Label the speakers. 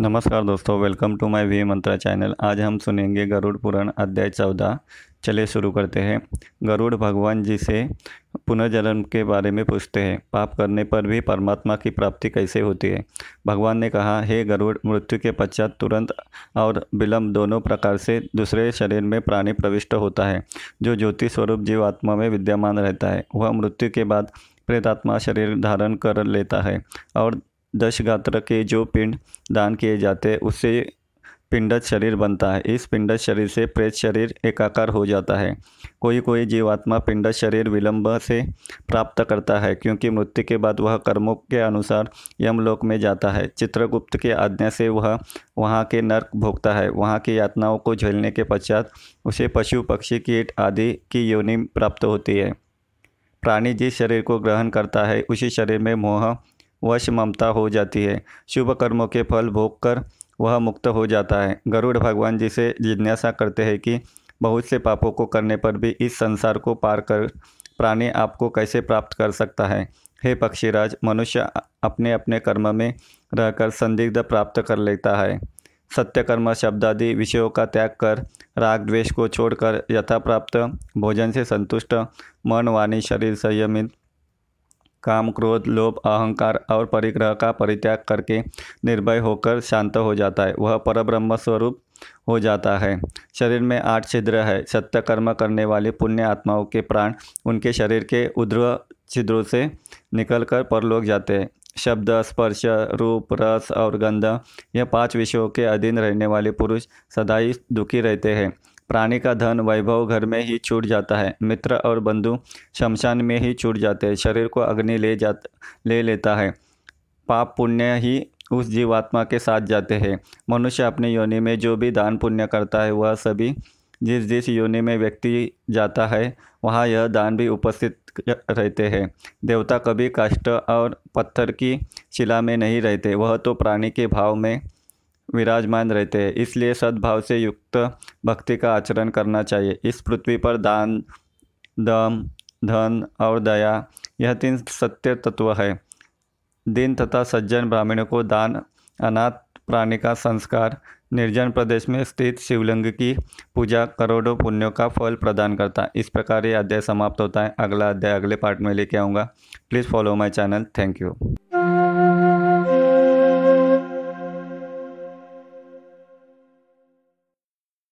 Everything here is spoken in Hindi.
Speaker 1: नमस्कार दोस्तों welcome to my V Mantra channel आज हम सुनेंगे गरुड़ पुराण अध्याय चौदह। चले शुरू करते हैं। गरुड़ भगवान जी से पुनर्जन्म के बारे में पूछते हैं। पाप करने पर भी परमात्मा की प्राप्ति कैसे होती है? भगवान ने कहा, हे गरुड़, मृत्यु के पश्चात तुरंत और विलम्ब दोनों प्रकार से दूसरे शरीर में प्राणी प्रविष्ट होता है, जो ज्योति स्वरूप जीवात्मा में विद्यमान रहता है। वह मृत्यु के बाद प्रेतात्मा शरीर धारण कर लेता है और दश गात्र के जो पिंड दान किए जाते हैं उससे पिंडज शरीर बनता है। इस पिंडज शरीर से प्रेत शरीर एकाकार हो जाता है। कोई कोई जीवात्मा पिंडज शरीर विलंब से प्राप्त करता है, क्योंकि मृत्यु के बाद वह कर्मों के अनुसार यमलोक में जाता है। चित्रगुप्त की आज्ञा से वह वहाँ के नर्क भोगता है। वहाँ की यातनाओं को झेलने के पश्चात उसे पशु, पक्षी, कीट आदि की योनि प्राप्त होती है। प्राणी जिस शरीर को ग्रहण करता है, उसी शरीर में मोह वश ममता हो जाती है। शुभ कर्मों के फल भोग कर वह मुक्त हो जाता है। गरुड़ भगवान जी से जिज्ञासा करते हैं कि बहुत से पापों को करने पर भी इस संसार को पार कर प्राणी आपको कैसे प्राप्त कर सकता है? हे पक्षीराज, मनुष्य अपने अपने कर्म में रहकर संदिग्ध प्राप्त कर लेता है। सत्य कर्म शब्दादि विषयों का त्याग कर, राग द्वेष को छोड़कर यथा प्राप्त भोजन से संतुष्ट, मन, वाणी, शरीर संयमित काम क्रोध लोभ, अहंकार और परिग्रह का परित्याग करके निर्भय होकर शांत हो जाता है। वह परब्रह्म स्वरूप हो जाता है। शरीर में आठ छिद्र है। सत्य कर्म करने वाले पुण्य आत्माओं के प्राण उनके शरीर के उध्र छिद्रों से निकलकर परलोक जाते हैं। शब्द, स्पर्श, रूप, रस और गंध, यह पाँच विषयों के अधीन रहने वाले पुरुष सदा ही दुखी रहते हैं। प्राणी का धन वैभव घर में ही छूट जाता है। मित्र और बंधु शमशान में ही छूट जाते हैं। शरीर को अग्नि ले जा ले लेता है। पाप पुण्य ही उस जीवात्मा के साथ जाते हैं। मनुष्य अपने योनि में जो भी दान पुण्य करता है, वह सभी जिस जिस योनि में व्यक्ति जाता है, वहाँ यह दान भी उपस्थित रहते हैं। देवता कभी काष्ट और पत्थर की शिला में नहीं रहते। वह तो प्राणी के भाव में विराजमान रहते हैं। इसलिए सद्भाव से युक्त भक्ति का आचरण करना चाहिए। इस पृथ्वी पर दान, दम, धन और दया, यह तीन सत्य तत्व है। दिन तथा सज्जन ब्राह्मणों को दान, अनाथ प्राणी का संस्कार, निर्जन प्रदेश में स्थित शिवलिंग की पूजा करोड़ों पुण्यों का फल प्रदान करता है। इस प्रकार ये अध्याय समाप्त होता है। अगला अध्याय अगले पार्ट में लेके आऊँगा। Please follow my channel. Thank you.